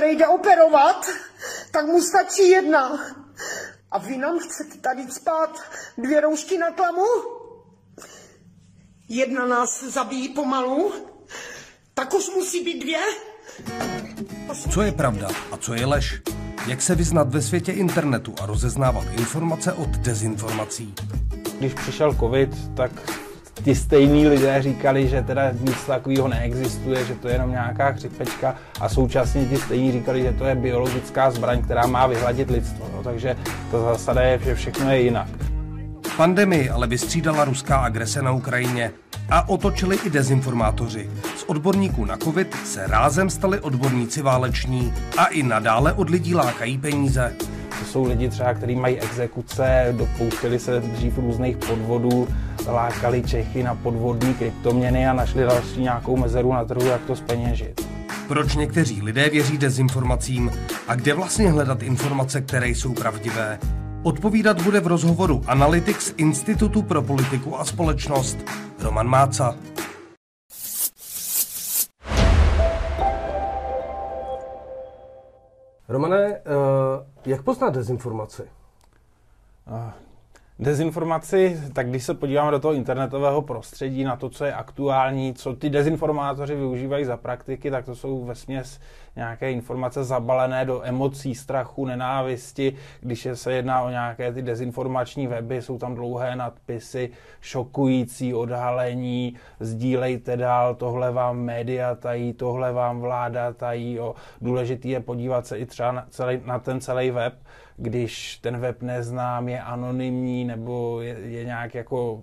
který jde operovat, tak mu stačí jedna. A vy nám chcete tady spát dvě roušky na tlamu? Jedna nás zabíjí pomalu, tak už musí být dvě. Co je pravda a co je lež? Jak se vyznat ve světě internetu a rozeznávat informace od dezinformací? Když přišel covid, tak ti stejní lidé říkali, že teda nic takového neexistuje, že to je jenom nějaká chřipečka a současně ti stejní říkali, že to je biologická zbraň, která má vyhladit lidstvo. No, takže ta zásada je, že všechno je jinak. Pandemii ale vystřídala ruská agrese na Ukrajině a otočili i dezinformátoři. Z odborníků na covid se rázem stali odborníci váleční a i nadále od lidí lákají peníze. To jsou lidi třeba, kteří mají exekuce, dopouštěli se dřív různých podvodů, lákali Čechy na podvodní kryptoměny a našli další nějakou mezeru na trhu, jak to speněžit. Proč někteří lidé věří dezinformacím a kde vlastně hledat informace, které jsou pravdivé? Odpovídat bude v rozhovoru analytik z Institutu pro politiku a společnost Roman Máca. Romane, eh, jak poznat dezinformaci? Dezinformaci, tak když se podíváme do toho internetového prostředí, na to, co je aktuální, co ty dezinformátoři využívají za praktiky, tak to jsou ve směs nějaké informace zabalené do emocí, strachu, nenávisti. Když se jedná o nějaké ty dezinformační weby, jsou tam dlouhé nadpisy, šokující odhalení, sdílejte dál, tohle vám média tají, tohle vám vláda tají. O, důležitý je podívat se i třeba na, celý, na ten celý web, když ten web neznám, je anonymní nebo je, je nějak jako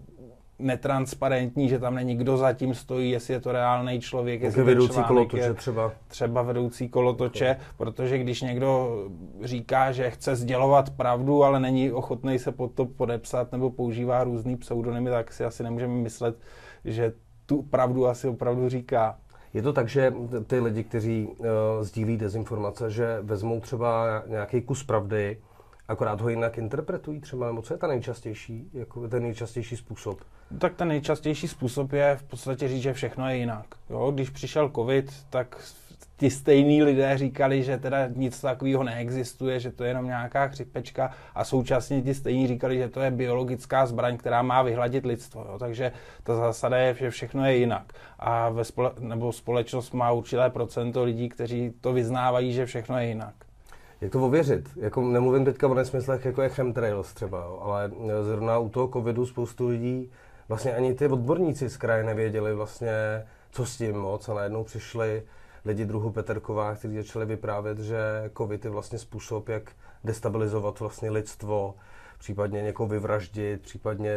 netransparentní, že tam není kdo zatím stojí, jestli je to reálný člověk, jestli vedoucí kolotoče třeba. Třeba vedoucí kolotoče, okay. protože když někdo říká, že chce sdělovat pravdu, ale není ochotný se pod to podepsat nebo používá různý pseudonymy, tak si asi nemůžeme myslet, že tu pravdu asi opravdu říká. Je to tak, že ty lidi, kteří uh, sdílí dezinformace, že vezmou třeba nějaký kus pravdy, akorát ho jinak interpretují třeba, nebo co je ta nejčastější, jako ten nejčastější způsob? Tak ten nejčastější způsob je v podstatě říct, že všechno je jinak. Jo? Když přišel covid, tak ti stejní lidé říkali, že teda nic takového neexistuje, že to je jenom nějaká chřipečka a současně ti stejní říkali, že to je biologická zbraň, která má vyhladit lidstvo. Jo? Takže ta zásada je, že všechno je jinak. A ve spole- nebo společnost má určité procento lidí, kteří to vyznávají, že všechno je jinak. Jak to ověřit? Jako nemluvím teďka o nesmyslech, jako je chemtrails třeba, jo, ale zrovna u toho covidu spoustu lidí, vlastně ani ty odborníci z kraje nevěděli vlastně, co s tím moc a najednou přišli lidi druhu Peterková, kteří začali vyprávět, že covid je vlastně způsob, jak destabilizovat vlastně lidstvo, případně někoho vyvraždit, případně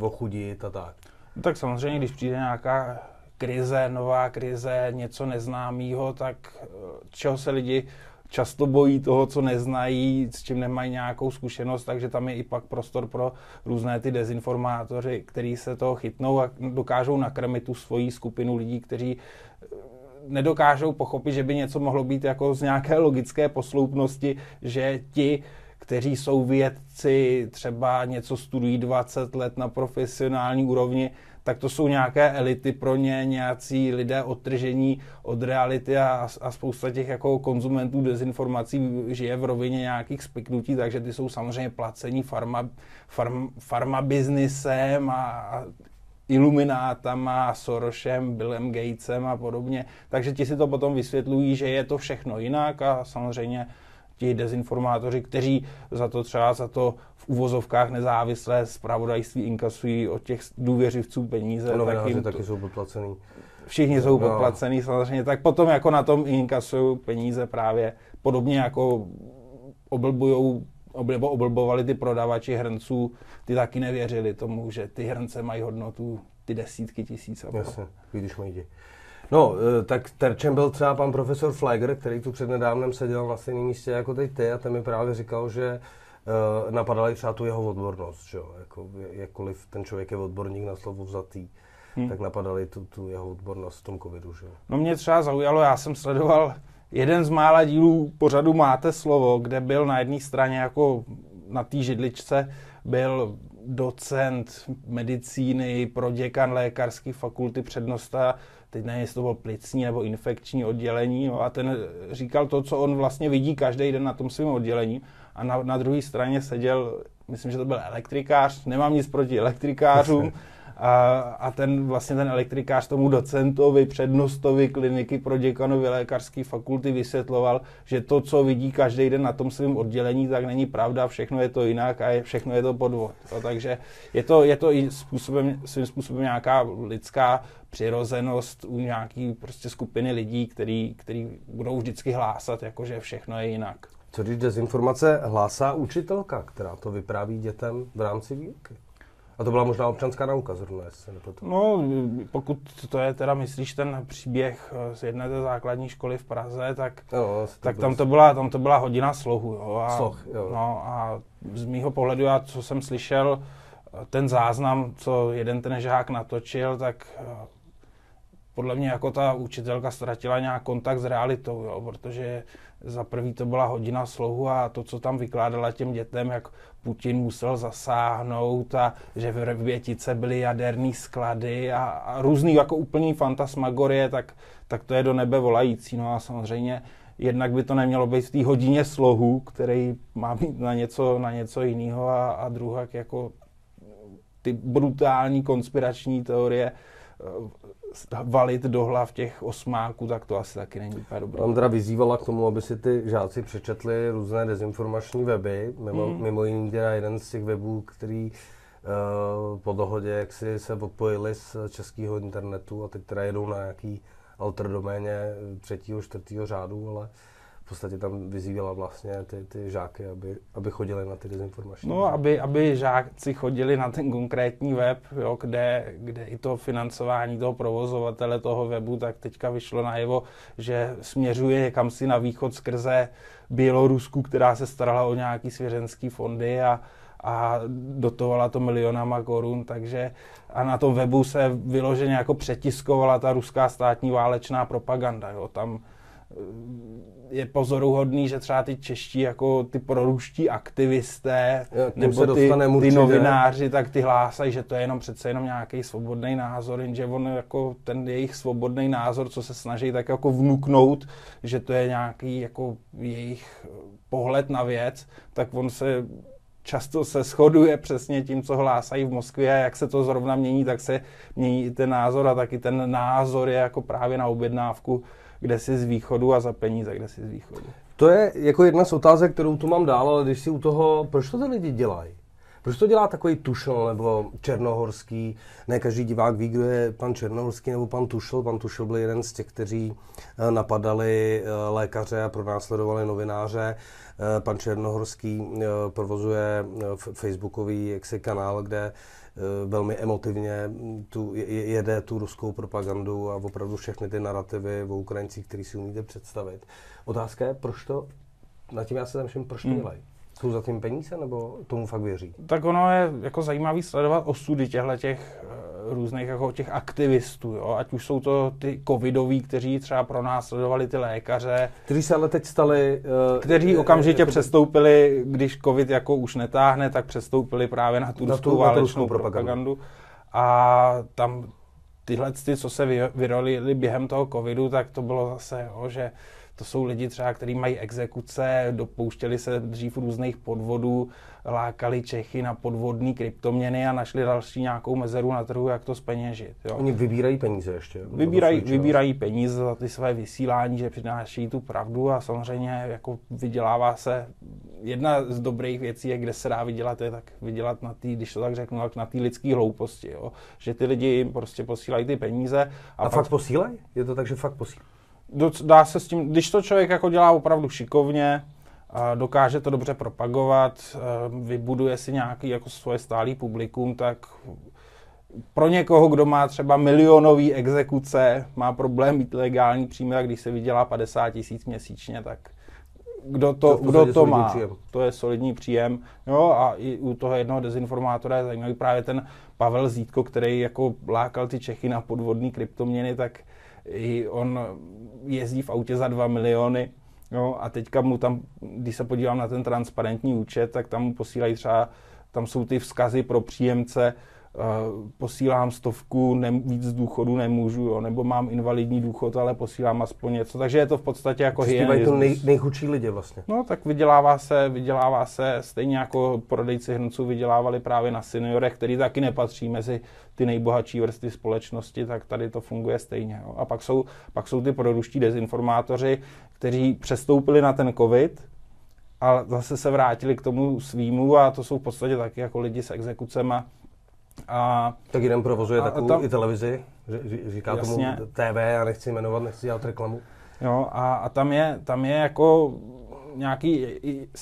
ochudit a tak. No tak samozřejmě, když přijde nějaká krize, nová krize, něco neznámého, tak eh, čeho se lidi často bojí toho, co neznají, s čím nemají nějakou zkušenost, takže tam je i pak prostor pro různé ty dezinformátoři, kteří se toho chytnou a dokážou nakrmit tu svoji skupinu lidí, kteří eh, nedokážou pochopit, že by něco mohlo být jako z nějaké logické posloupnosti, že ti, kteří jsou vědci, třeba něco studují 20 let na profesionální úrovni, tak to jsou nějaké elity pro ně, nějací lidé odtržení od reality a, a spousta těch jako konzumentů dezinformací žije v rovině nějakých spiknutí, takže ty jsou samozřejmě placení farma, farm, biznisem a, a iluminátama, Sorosem, Billem Gatesem a podobně. Takže ti si to potom vysvětlují, že je to všechno jinak a samozřejmě ti dezinformátoři, kteří za to třeba za to v uvozovkách nezávislé zpravodajství inkasují od těch důvěřivců peníze. No, tak jim taky jsou podplacený. Všichni jsou no. podplacený samozřejmě, tak potom jako na tom inkasují peníze právě podobně jako oblbujou nebo oblbovali ty prodavači hrnců, ty taky nevěřili tomu, že ty hrnce mají hodnotu ty desítky tisíc. Jasně, když mají No, eh, tak terčem byl třeba pan profesor Flager, který tu přednedávnem seděl na stejném místě jako teď ty a ten mi právě říkal, že uh, napadali třeba tu jeho odbornost, že jo? Jako, jakkoliv ten člověk je odborník na slovo vzatý, hmm. tak napadali tu, tu jeho odbornost v tom covidu, že jo? No mě třeba zaujalo, já jsem sledoval jeden z mála dílů pořadu Máte slovo, kde byl na jedné straně jako na té židličce byl docent medicíny, proděkan lékařské fakulty, přednosta, teď nevím, jestli to bylo plicní nebo infekční oddělení, no a ten říkal to, co on vlastně vidí každý den na tom svém oddělení. A na, na druhé straně seděl, myslím, že to byl elektrikář, nemám nic proti elektrikářům, a, a ten vlastně ten elektrikář tomu docentovi, přednostovi kliniky pro děkanovi lékařské fakulty vysvětloval, že to, co vidí každý den na tom svém oddělení, tak není pravda, všechno je to jinak a je, všechno je to podvod. No, takže je to, je to i způsobem, svým způsobem nějaká lidská přirozenost u nějaký prostě skupiny lidí, který, který budou vždycky hlásat, jako že všechno je jinak. Co když dezinformace hlásá učitelka, která to vypráví dětem v rámci výuky? A to byla možná občanská nauka zrovna, jestli nepletu. No, pokud to je teda, myslíš, ten příběh z jedné té základní školy v Praze, tak, no, tak tam, to byla, tam to byla hodina slohu. Jo, a, Sloh, jo. No, a z mýho pohledu, já co jsem slyšel, ten záznam, co jeden ten žák natočil, tak podle mě jako ta učitelka ztratila nějak kontakt s realitou, jo, protože za prvý to byla hodina slohu a to, co tam vykládala těm dětem, jak Putin musel zasáhnout a že v Rvětice byly jaderné sklady a, a různý jako úplný fantasmagorie, tak, tak to je do nebe volající. No a samozřejmě jednak by to nemělo být v té hodině slohu, který má být na něco, na něco jiného a, a druhak jako ty brutální konspirační teorie valit do hlav těch osmáků, tak to asi taky není úplně dobré. Andra vyzývala k tomu, aby si ty žáci přečetli různé dezinformační weby, mimo, mm. mimo jiný teda jeden z těch webů, který uh, po dohodě jak si se odpojili z českého internetu a teď teda jedou na nějaký alter doméně třetího, čtvrtého řádu, ale uh, v podstatě tam vyzývala vlastně ty, ty žáky, aby, aby chodili na ty dezinformační. No, aby, aby žáci chodili na ten konkrétní web, jo, kde, kde i to financování toho provozovatele toho webu, tak teďka vyšlo najevo, že směřuje kam si na východ skrze Bělorusku, která se starala o nějaký svěřenský fondy a, a dotovala to milionama korun, takže a na tom webu se vyloženě jako přetiskovala ta ruská státní válečná propaganda. Jo. Tam je pozoruhodný, že třeba ty čeští jako ty proruští aktivisté jo, nebo ty, ty novináři, tak ty hlásají, že to je jenom přece jenom nějaký svobodný názor, jenže on jako ten jejich svobodný názor, co se snaží tak jako vnuknout, že to je nějaký jako jejich pohled na věc, tak on se často se shoduje přesně tím, co hlásají v Moskvě a jak se to zrovna mění, tak se mění i ten názor a taky ten názor je jako právě na objednávku kde si z východu a za peníze, kde si z východu. To je jako jedna z otázek, kterou tu mám dál, ale když si u toho, proč to ty lidi dělají? Proč to dělá takový Tušel nebo Černohorský? Ne každý divák ví, kdo je pan Černohorský nebo pan Tušel. Pan Tušel byl jeden z těch, kteří eh, napadali eh, lékaře a pronásledovali novináře. Eh, pan Černohorský provozuje facebookový jaksi kanál, kde velmi emotivně tu, jede tu ruskou propagandu a opravdu všechny ty narrativy o Ukrajincích, které si umíte představit. Otázka je, proč to, na tím já se zamýšlím, proč to hmm. Jsou za tím peníze, nebo tomu fakt věří? Tak ono je jako zajímavý sledovat osudy těchto těch eh, různých jako těch aktivistů, jo? ať už jsou to ty covidoví, kteří třeba pro nás sledovali ty lékaře. Kteří se ale teď stali... Uh, kteří okamžitě uh, přestoupili, když covid jako už netáhne, tak přestoupili právě na tu ruskou válečnou propagandu. propagandu. A tam tyhle, ty, co se vyrolili během toho covidu, tak to bylo zase, jo, že to jsou lidi třeba, kteří mají exekuce, dopouštěli se dřív různých podvodů, lákali Čechy na podvodní kryptoměny a našli další nějakou mezeru na trhu, jak to speněžit. Jo. Oni vybírají peníze ještě. Vybírají, vybírají peníze za ty své vysílání, že přináší tu pravdu a samozřejmě jako vydělává se. Jedna z dobrých věcí je, kde se dá vydělat, je tak vydělat na té, když to tak řeknu, na té lidské hlouposti. Jo. Že ty lidi jim prostě posílají ty peníze. A, a pak... fakt posílají? Je to tak, že fakt posílají? Dá se s tím, když to člověk jako dělá opravdu šikovně, dokáže to dobře propagovat, vybuduje si nějaký jako svoje stálý publikum, tak pro někoho, kdo má třeba milionový exekuce, má problém mít legální příjmy, a když se vydělá 50 tisíc měsíčně, tak kdo to, to, kdo to má, příjem. to je solidní příjem. Jo, a i u toho jednoho dezinformátora je zajímavý právě ten Pavel Zítko, který jako lákal ty Čechy na podvodní kryptoměny, tak i on jezdí v autě za 2 miliony, jo, a teďka mu tam, když se podívám na ten transparentní účet, tak tam mu posílají třeba tam jsou ty vzkazy pro příjemce, posílám stovku, ne, víc důchodu nemůžu, jo, nebo mám invalidní důchod, ale posílám aspoň něco. Takže je to v podstatě jako hyenismus. to nej, nejchudší lidi vlastně. No, tak vydělává se, vydělává se stejně jako prodejci hrnců vydělávali právě na seniorech, který taky nepatří mezi ty nejbohatší vrstvy společnosti, tak tady to funguje stejně. Jo. A pak jsou, pak jsou ty proruští dezinformátoři, kteří přestoupili na ten covid, a zase se vrátili k tomu svýmu a to jsou v podstatě taky jako lidi s exekucema, a, tak jeden provozuje a, takovou tam, i televizi, říká jasně. tomu TV, já nechci jmenovat, nechci dělat reklamu. Jo, a, a tam, je, tam je jako nějaký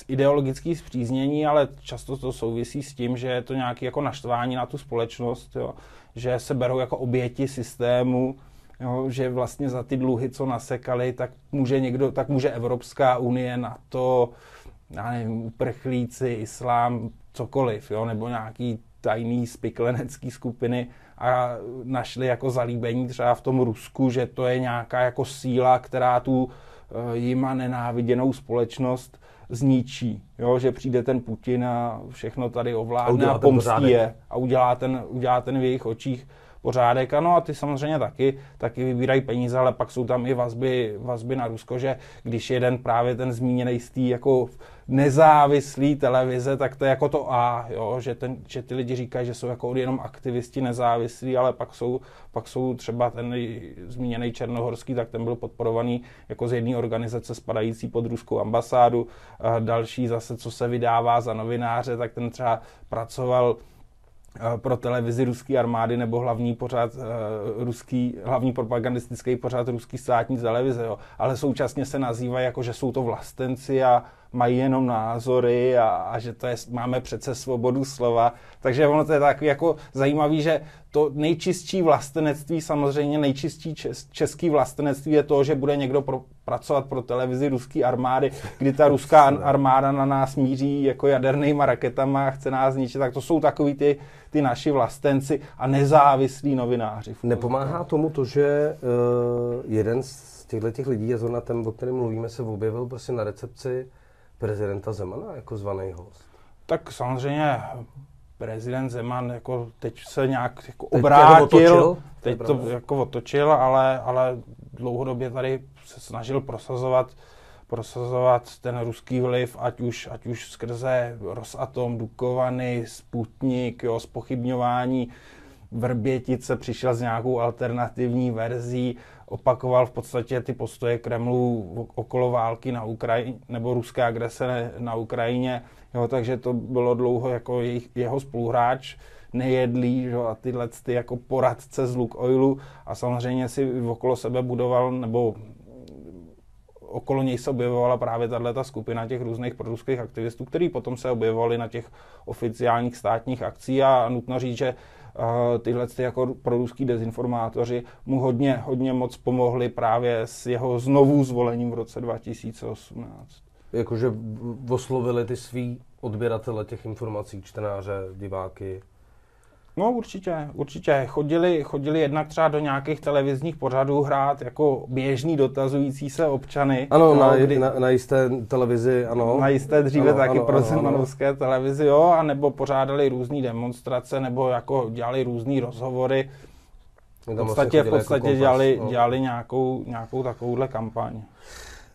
ideologický zpříznění, ale často to souvisí s tím, že je to nějaké jako naštvání na tu společnost, jo, že se berou jako oběti systému, jo, že vlastně za ty dluhy, co nasekali, tak může někdo, tak může Evropská unie na to, já nevím, uprchlíci, islám, cokoliv, jo, nebo nějaký tajný spiklenecký skupiny a našli jako zalíbení třeba v tom Rusku, že to je nějaká jako síla, která tu eh, jima nenáviděnou společnost zničí, jo? že přijde ten Putin a všechno tady ovládne a, a pomstí je a udělá ten, udělá ten v jejich očích pořádek. Ano a ty samozřejmě taky, taky vybírají peníze, ale pak jsou tam i vazby, vazby na Rusko, že když jeden právě ten zmíněný z jako nezávislý televize, tak to je jako to A, jo? Že, ten, že ty lidi říkají, že jsou jako jenom aktivisti nezávislí, ale pak jsou, pak jsou třeba ten zmíněný Černohorský, tak ten byl podporovaný jako z jedné organizace spadající pod ruskou ambasádu. A další zase, co se vydává za novináře, tak ten třeba pracoval pro televizi ruské armády nebo hlavní pořád uh, ruský, hlavní propagandistický pořád ruský státní televize, jo. ale současně se nazývají jako, že jsou to vlastenci a mají jenom názory a, a že to je, máme přece svobodu slova. Takže ono to je takový jako zajímavý, že to nejčistší vlastenectví, samozřejmě nejčistší čes, český vlastenectví je to, že bude někdo pro, pracovat pro televizi ruské armády, kdy ta ruská armáda na nás míří jako jadernýma raketama a chce nás zničit. Tak to jsou takový ty, ty naši vlastenci a nezávislí novináři. Nepomáhá tomu to, že uh, jeden z těchto těch lidí, a zrovna ten, o kterém mluvíme, se objevil prostě na recepci prezidenta Zemana jako zvaný host? Tak samozřejmě prezident Zeman jako teď se nějak jako obrátil, teď, otočil, teď to jako otočil, ale, ale dlouhodobě tady se snažil prosazovat prosazovat ten ruský vliv, ať už, ať už skrze Rosatom, Dukovany, Sputnik, jo, spochybňování Vrbětice přišel s nějakou alternativní verzí, opakoval v podstatě ty postoje Kremlu okolo války na Ukrajině, nebo ruské agrese na Ukrajině, jo, takže to bylo dlouho jako jejich, jeho spoluhráč, nejedlý že, a tyhle ty jako poradce z Oilu. A samozřejmě si okolo sebe budoval, nebo okolo něj se objevovala právě tato skupina těch různých proruských aktivistů, který potom se objevovali na těch oficiálních státních akcí a nutno říct, že tyhle ty jako proruský dezinformátoři mu hodně, hodně moc pomohli právě s jeho znovu zvolením v roce 2018. Jakože oslovili ty svý odběratele těch informací, čtenáře, diváky? No určitě, určitě. Chodili, chodili jednak třeba do nějakých televizních pořadů hrát jako běžný dotazující se občany. Ano, no, na, kdy, na, na jisté televizi, ano. Na jisté dříve ano, taky ano, pro Zemanovské televizi, jo, a nebo pořádali různé demonstrace, nebo jako dělali různé rozhovory. V podstatě, v podstatě jako dělali, no. dělali nějakou, nějakou takovouhle kampaň.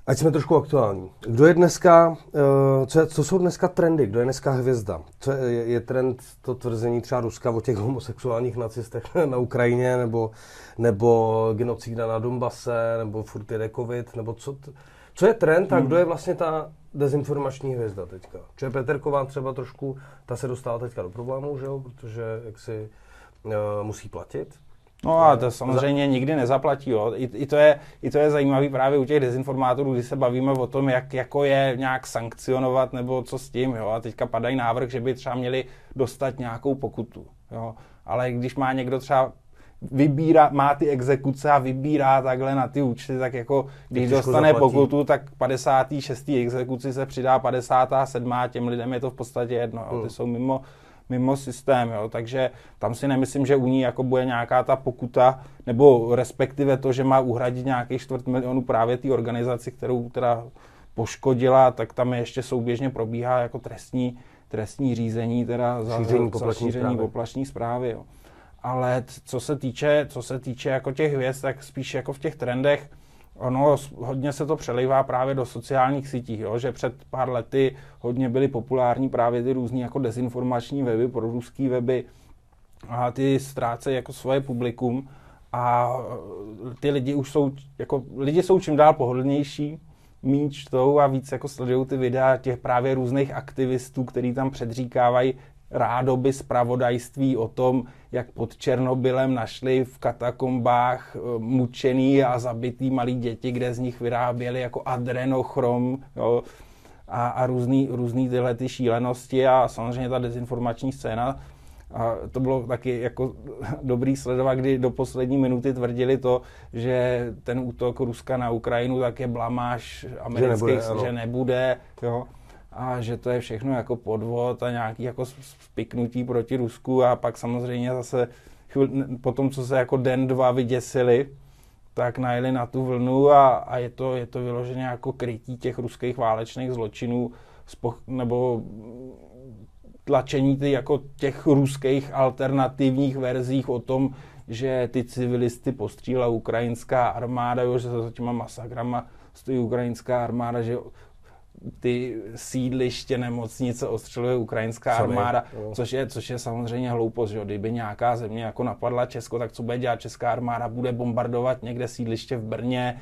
Ať jsme trošku aktuální. Kdo je dneska, eh, co, je, co jsou dneska trendy? Kdo je dneska hvězda? Co je, je trend to tvrzení třeba Ruska o těch homosexuálních nacistech na Ukrajině, nebo, nebo genocída na Donbase, nebo furt jede covid, nebo co, co je trend a hmm. kdo je vlastně ta dezinformační hvězda teďka? Čo je Peterková třeba trošku, ta se dostala teďka do problémů, že jo? protože jak si uh, musí platit, No a to samozřejmě nikdy nezaplatí. Jo. I, i, to je, I to je zajímavé právě u těch dezinformátorů, kdy se bavíme o tom, jak jako je nějak sankcionovat nebo co s tím. Jo. A teďka padají návrh, že by třeba měli dostat nějakou pokutu. Jo. Ale když má někdo třeba vybírá, má ty exekuce a vybírá takhle na ty účty, tak jako když dostane zaplatí. pokutu, tak 56. exekuci se přidá 57. těm lidem je to v podstatě jedno. Jo. Ty hmm. jsou mimo, mimo systém, jo. takže tam si nemyslím, že u ní jako bude nějaká ta pokuta, nebo respektive to, že má uhradit nějaký čtvrt milionu právě té organizaci, kterou teda poškodila, tak tam ještě souběžně probíhá jako trestní, trestní řízení teda za Šíření poplašní šíření zprávy. poplašní zprávy. Jo. Ale co se týče, co se týče jako těch hvězd, tak spíš jako v těch trendech, ono hodně se to přelejvá právě do sociálních sítí, jo, že před pár lety hodně byly populární právě ty různý jako dezinformační weby, proruský weby a ty ztrácejí jako svoje publikum a e, ty lidi už jsou, jako lidi jsou čím dál pohodlnější, méně čtou a víc jako sledují ty videa těch právě různých aktivistů, který tam předříkávají rádoby zpravodajství o tom, jak pod Černobylem našli v katakombách e, mučený a zabitý malý děti, kde z nich vyráběli jako adrenochrom jo, a, a různý, různý tyhle ty šílenosti a samozřejmě ta dezinformační scéna a to bylo taky jako dobrý sledovat, kdy do poslední minuty tvrdili to, že ten útok Ruska na Ukrajinu tak je blamáž amerických, nebude, ano. že nebude, jo. A že to je všechno jako podvod a nějaký jako spiknutí proti Rusku a pak samozřejmě zase chvíl, po tom, co se jako den, dva vyděsili, tak najeli na tu vlnu a, a je, to, je to vyloženě jako krytí těch ruských válečných zločinů spoch, nebo tlačení ty, jako těch ruských alternativních verzích o tom, že ty civilisty postřílela ukrajinská armáda, jo, že se za těma masakrama stojí ukrajinská armáda, že ty sídliště, nemocnice ostřeluje ukrajinská Sami, armáda, jo. což je, což je samozřejmě hloupost, že kdyby nějaká země jako napadla Česko, tak co bude dělat česká armáda? Bude bombardovat někde sídliště v Brně,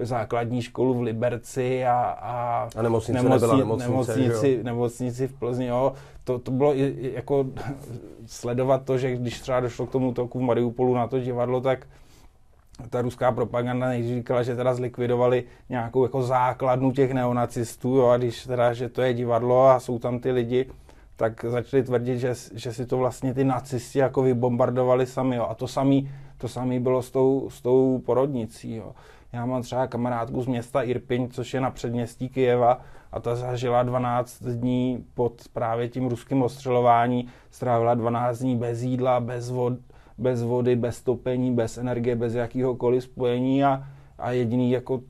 základní školu v Liberci a, a, A nemocnice nebyla nemocnice, nemocnici, nemocnici v Plzni. Jo. To, to bylo i jako sledovat to, že když třeba došlo k tomu toku v Mariupolu na to divadlo, tak ta ruská propaganda nejdřív říkala, že teda zlikvidovali nějakou jako základnu těch neonacistů, jo, a když teda, že to je divadlo a jsou tam ty lidi, tak začali tvrdit, že, že si to vlastně ty nacisti jako vybombardovali sami, jo. A to samý, to samý bylo s tou, s tou porodnicí, jo. Já mám třeba kamarádku z města Irpiň, což je na předměstí Kyjeva, a ta zažila 12 dní pod právě tím ruským ostřelování, strávila 12 dní bez jídla, bez, vod, bez vody, bez topení, bez energie, bez jakýhokoliv spojení a, a jediný jako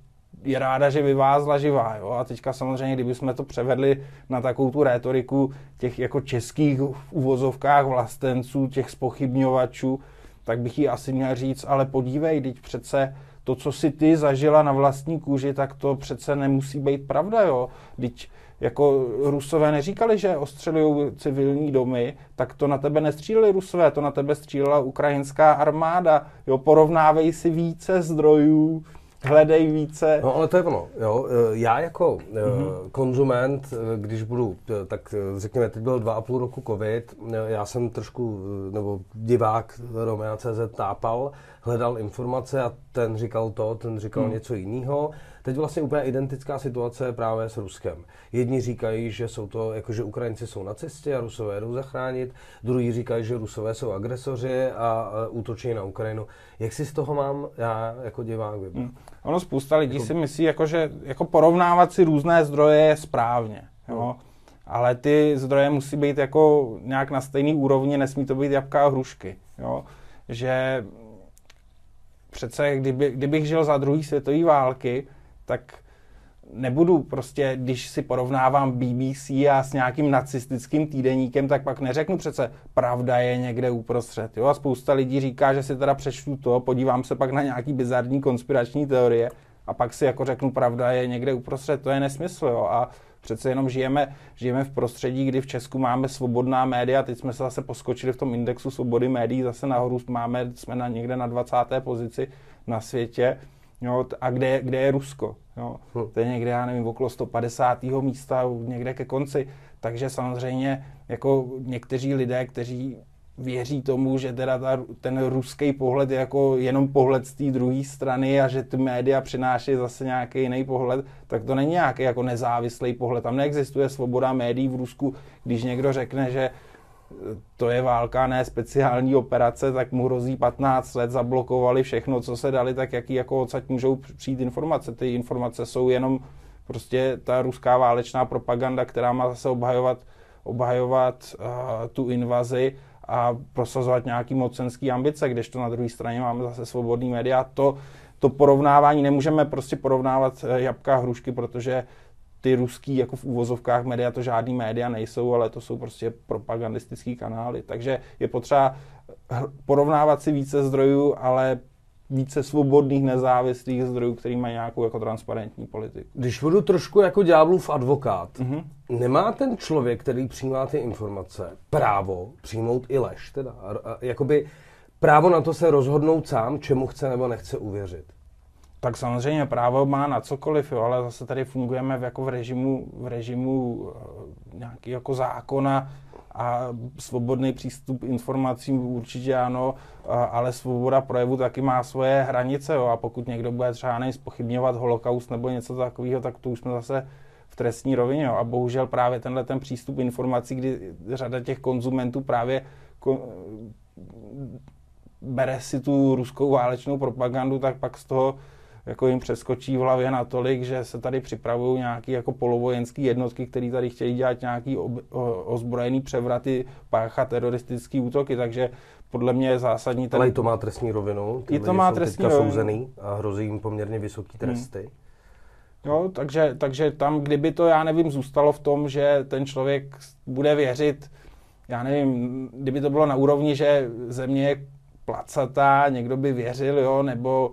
je ráda, že vyvázla živá. Jo? A teďka samozřejmě, kdybychom to převedli na takovou tu rétoriku těch jako českých v uvozovkách vlastenců, těch spochybňovačů, tak bych jí asi měl říct, ale podívej, teď přece to, co si ty zažila na vlastní kůži, tak to přece nemusí být pravda, jo. Teď jako Rusové neříkali, že ostřelují civilní domy, tak to na tebe nestříleli Rusové, to na tebe střílela ukrajinská armáda. Jo, porovnávej si více zdrojů, hledej více. No ale to je ono, jo. E, Já jako mm-hmm. konzument, e, když budu, tak řekněme, teď byl dva a půl roku covid, já jsem trošku, nebo divák Romea.cz tápal, hledal informace a ten říkal to, ten říkal Hmm. mm. něco jiného. Teď vlastně úplně identická situace právě s Ruskem. Jedni říkají, že jsou to, jako že Ukrajinci jsou nacisti a Rusové jdou zachránit, druhý říkají, že Rusové jsou agresoři a, útočí na Ukrajinu. Jak si z toho mám já jako divák vybrat? Hmm. Ono spousta lidí si myslí, jako, že jako porovnávat si různé zdroje je správně. Jo? Ale ty zdroje musí být jako nějak na stejný úrovni, nesmí to být jabka a hrušky. Jo? Že přece, kdyby, kdybych žil za druhé světové války, tak nebudu prostě, když si porovnávám BBC a s nějakým nacistickým týdeníkem, tak pak neřeknu přece, pravda je někde uprostřed. Jo? A spousta lidí říká, že si teda přečtu to, podívám se pak na nějaký bizarní konspirační teorie a pak si jako řeknu, pravda je někde uprostřed. To je nesmysl. Jo? A přece jenom žijeme, žijeme v prostředí, kdy v Česku máme svobodná média, teď jsme se zase poskočili v tom indexu svobody médií, zase nahoru máme, jsme na, někde na 20. pozici na světě. Jo, a kde, je- kde je Rusko? Jo? Hm. To je někde, já nevím, okolo 150. místa, někde ke konci. Takže samozřejmě jako někteří lidé, kteří věří tomu, že teda ta, ten ruský pohled je jako jenom pohled z té druhé strany a že ty média přináší zase nějaký jiný pohled, tak to není nějaký jako nezávislý pohled. Tam neexistuje svoboda médií v Rusku. Když někdo řekne, že to je válka, ne speciální operace, tak mu hrozí 15 let, zablokovali všechno, co se dali, tak jaký jako odsaď můžou přijít informace. Ty informace jsou jenom prostě ta ruská válečná propaganda, která má zase obhajovat, obhajovat uh, tu invazi a prosazovat nějaký mocenský ambice, kdežto na druhé straně máme zase svobodný média. To, to porovnávání nemůžeme prostě porovnávat eh, jabka a hrušky, protože ty ruský, jako v úvozovkách média, to žádný média nejsou, ale to jsou prostě propagandistický kanály. Takže je potřeba porovnávat si více zdrojů, ale více svobodných, nezávislých zdrojů, který mají nějakou jako transparentní politiku. Když budu trošku jako ďáblův advokát, mm-hmm. nemá ten člověk, který přijímá ty informace, právo přijmout i lež? Teda, a, a, jakoby právo na to se rozhodnout sám, čemu chce nebo nechce uvěřit? Tak samozřejmě právo má na cokoliv, jo, ale zase tady fungujeme v, jako v režimu, v režimu uh, nějaký jako zákona, a svobodný přístup informacím určitě ano, ale svoboda projevu taky má svoje hranice jo, a pokud někdo bude třeba nejspochybňovat holokaust nebo něco takového, tak to už jsme zase v trestní rovině. Jo. A bohužel právě tenhle ten přístup informací, kdy řada těch konzumentů právě kon, bere si tu ruskou válečnou propagandu, tak pak z toho jako jim přeskočí v hlavě natolik, že se tady připravují nějaké jako polovojenské jednotky, které tady chtějí dělat nějaký ob, o, ozbrojený převraty, páchat teroristické útoky, takže podle mě je zásadní... Ten... Ale i to má trestní rovinu. Ty I to má trestní rovinu. souzený a hrozí jim poměrně vysoké hmm. tresty. Hmm. Jo, takže, takže tam, kdyby to, já nevím, zůstalo v tom, že ten člověk bude věřit, já nevím, kdyby to bylo na úrovni, že země je placatá, někdo by věřil, jo, nebo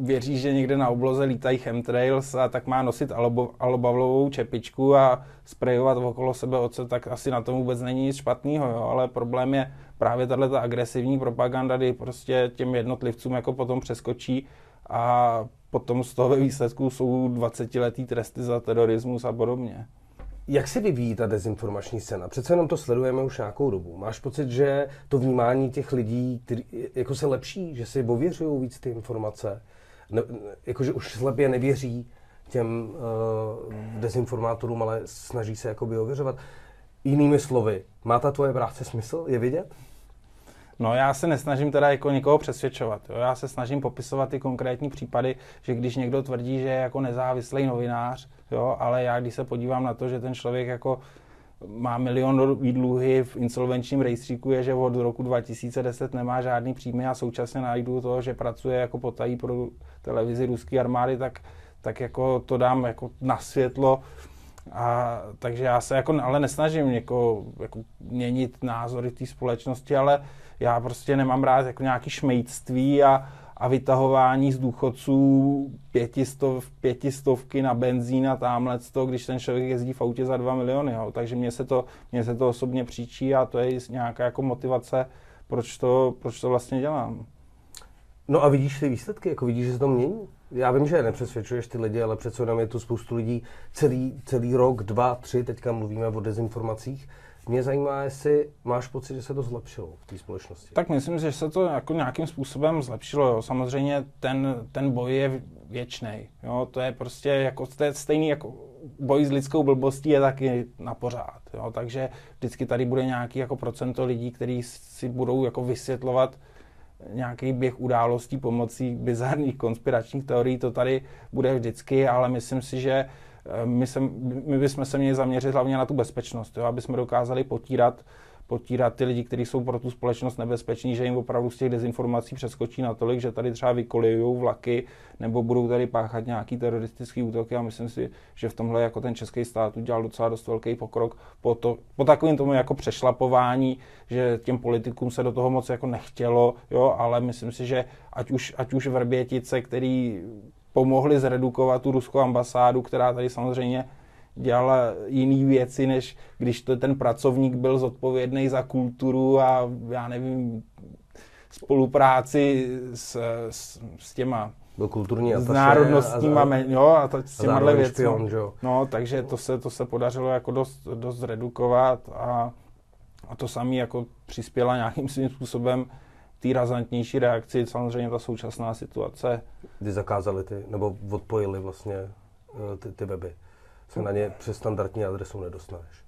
věří, že někde na obloze lítají chemtrails a tak má nosit alobavlovou čepičku a sprejovat okolo sebe ocet, tak asi na tom vůbec není nic špatného, jo? ale problém je právě tahle ta agresivní propaganda, kdy prostě těm jednotlivcům jako potom přeskočí a potom z toho ve výsledku jsou 20-letý tresty za terorismus a podobně. Jak se vyvíjí ta dezinformační scéna? Přece jenom to sledujeme už nějakou dobu. Máš pocit, že to vnímání těch lidí který, jako se lepší, že si ověřují víc ty informace? Ne, jakože už slepě nevěří těm uh, dezinformátorům, ale snaží se jakoby ověřovat. Jinými slovy, má ta tvoje práce smysl? Je vidět? No já se nesnažím teda jako někoho přesvědčovat. Jo? Já se snažím popisovat ty konkrétní případy, že když někdo tvrdí, že je jako nezávislý novinář, jo, ale já když se podívám na to, že ten člověk jako má milion dluhy v insolvenčním rejstříku, je, že od roku 2010 nemá žádný příjmy a současně najdu to, že pracuje jako potají pro televizi ruské armády, tak, tak jako to dám jako na světlo. A, takže já se jako, ale nesnažím něko, jako měnit názory té společnosti, ale já prostě nemám rád jako nějaký šmejctví a, a vytahování z důchodců pětistov, pětistovky na benzín a tamhle to, když ten člověk jezdí v autě za 2 miliony. Jo. Takže mně se, to, mně se to osobně příčí a to je nějaká jako motivace, proč to, proč to vlastně dělám. No a vidíš ty výsledky, jako vidíš, že se to mění? Já vím, že nepřesvědčuješ ty lidi, ale přece jenom je tu spoustu lidí celý, celý rok, dva, tři, teďka mluvíme o dezinformacích, mě zajímá, jestli máš pocit, že se to zlepšilo v té společnosti. Tak myslím, že se to jako nějakým způsobem zlepšilo. Jo. Samozřejmě ten, ten boj je věčný. To je prostě jako, to je stejný jako boj s lidskou blbostí je taky na pořád. Jo. Takže vždycky tady bude nějaký jako procento lidí, kteří si budou jako vysvětlovat nějaký běh událostí pomocí bizarních konspiračních teorií. To tady bude vždycky, ale myslím si, že Eh, my, se, my bychom se měli zaměřit hlavně na tu bezpečnost, jo, aby jsme dokázali potírat, potírat ty lidi, kteří jsou pro tu společnost nebezpeční, že jim opravdu z těch dezinformací přeskočí natolik, že tady třeba vykolijují vlaky nebo budou tady páchat nějaký teroristický útoky. A myslím si, že v tomhle jako ten český stát udělal docela dost velký pokrok po, to, po takovým tomu jako přešlapování, že těm politikům se do toho moc jako nechtělo, jo, ale myslím si, že ať už, ať už Vrbětice, který pomohli zredukovat tu ruskou ambasádu, která tady samozřejmě dělala jiné věci, než když to ten pracovník byl zodpovědný za kulturu a já nevím, spolupráci s, s, s těma byl kulturní s národnostníma, a, jo, a to, s těma věcmi. No, takže to se, to se podařilo jako dost, dost zredukovat a, a to samé jako přispěla nějakým svým způsobem té razantnější reakci samozřejmě ta současná situace. Kdy zakázali ty, nebo odpojili vlastně eh, ty, ty weby. Se na ně přes standardní adresu nedostaneš.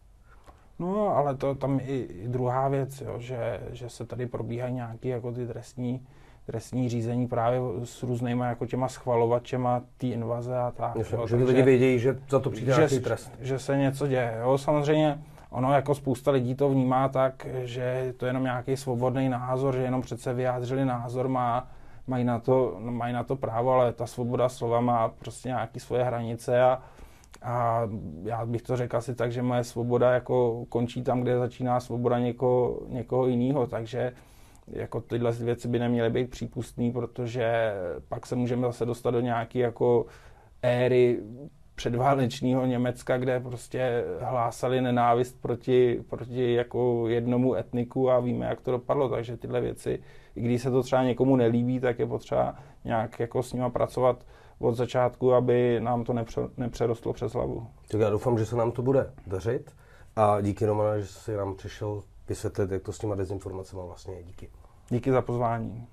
No, ale to tam i, i druhá věc, jo, že, že se tady probíhají nějaké jako ty trestní, trestní řízení právě s různýma jako těma schvalovačema té invaze a tak. Že, jo, že lidi vědějí, že za to přijde že, nějaký trest. Že se něco děje. Jo, samozřejmě ono jako spousta lidí to vnímá tak, že to je jenom nějaký svobodný názor, že jenom přece vyjádřili názor, má, mají na to, mají na to právo, ale ta svoboda slova má prostě nějaké svoje hranice a, a já bych to řekl asi tak, že moje svoboda jako končí tam, kde začíná svoboda někoho, někoho jiného, takže jako tyhle věci by neměly být přípustné, protože pak se můžeme zase dostat do nějaké jako éry předválečního Německa, kde prostě hlásali nenávist proti, proti jako jednomu etniku a víme, jak to dopadlo, takže tyhle věci, i když se to třeba někomu nelíbí, tak je potřeba nějak jako s nima pracovat od začátku, aby nám to nepře, nepřerostlo přes hlavu. Tak já doufám, že se nám to bude dařit a díky Romana, že jsi nám přišel vysvětlit, jak to s těma dezinformacemi vlastně je. Díky. Díky za pozvání.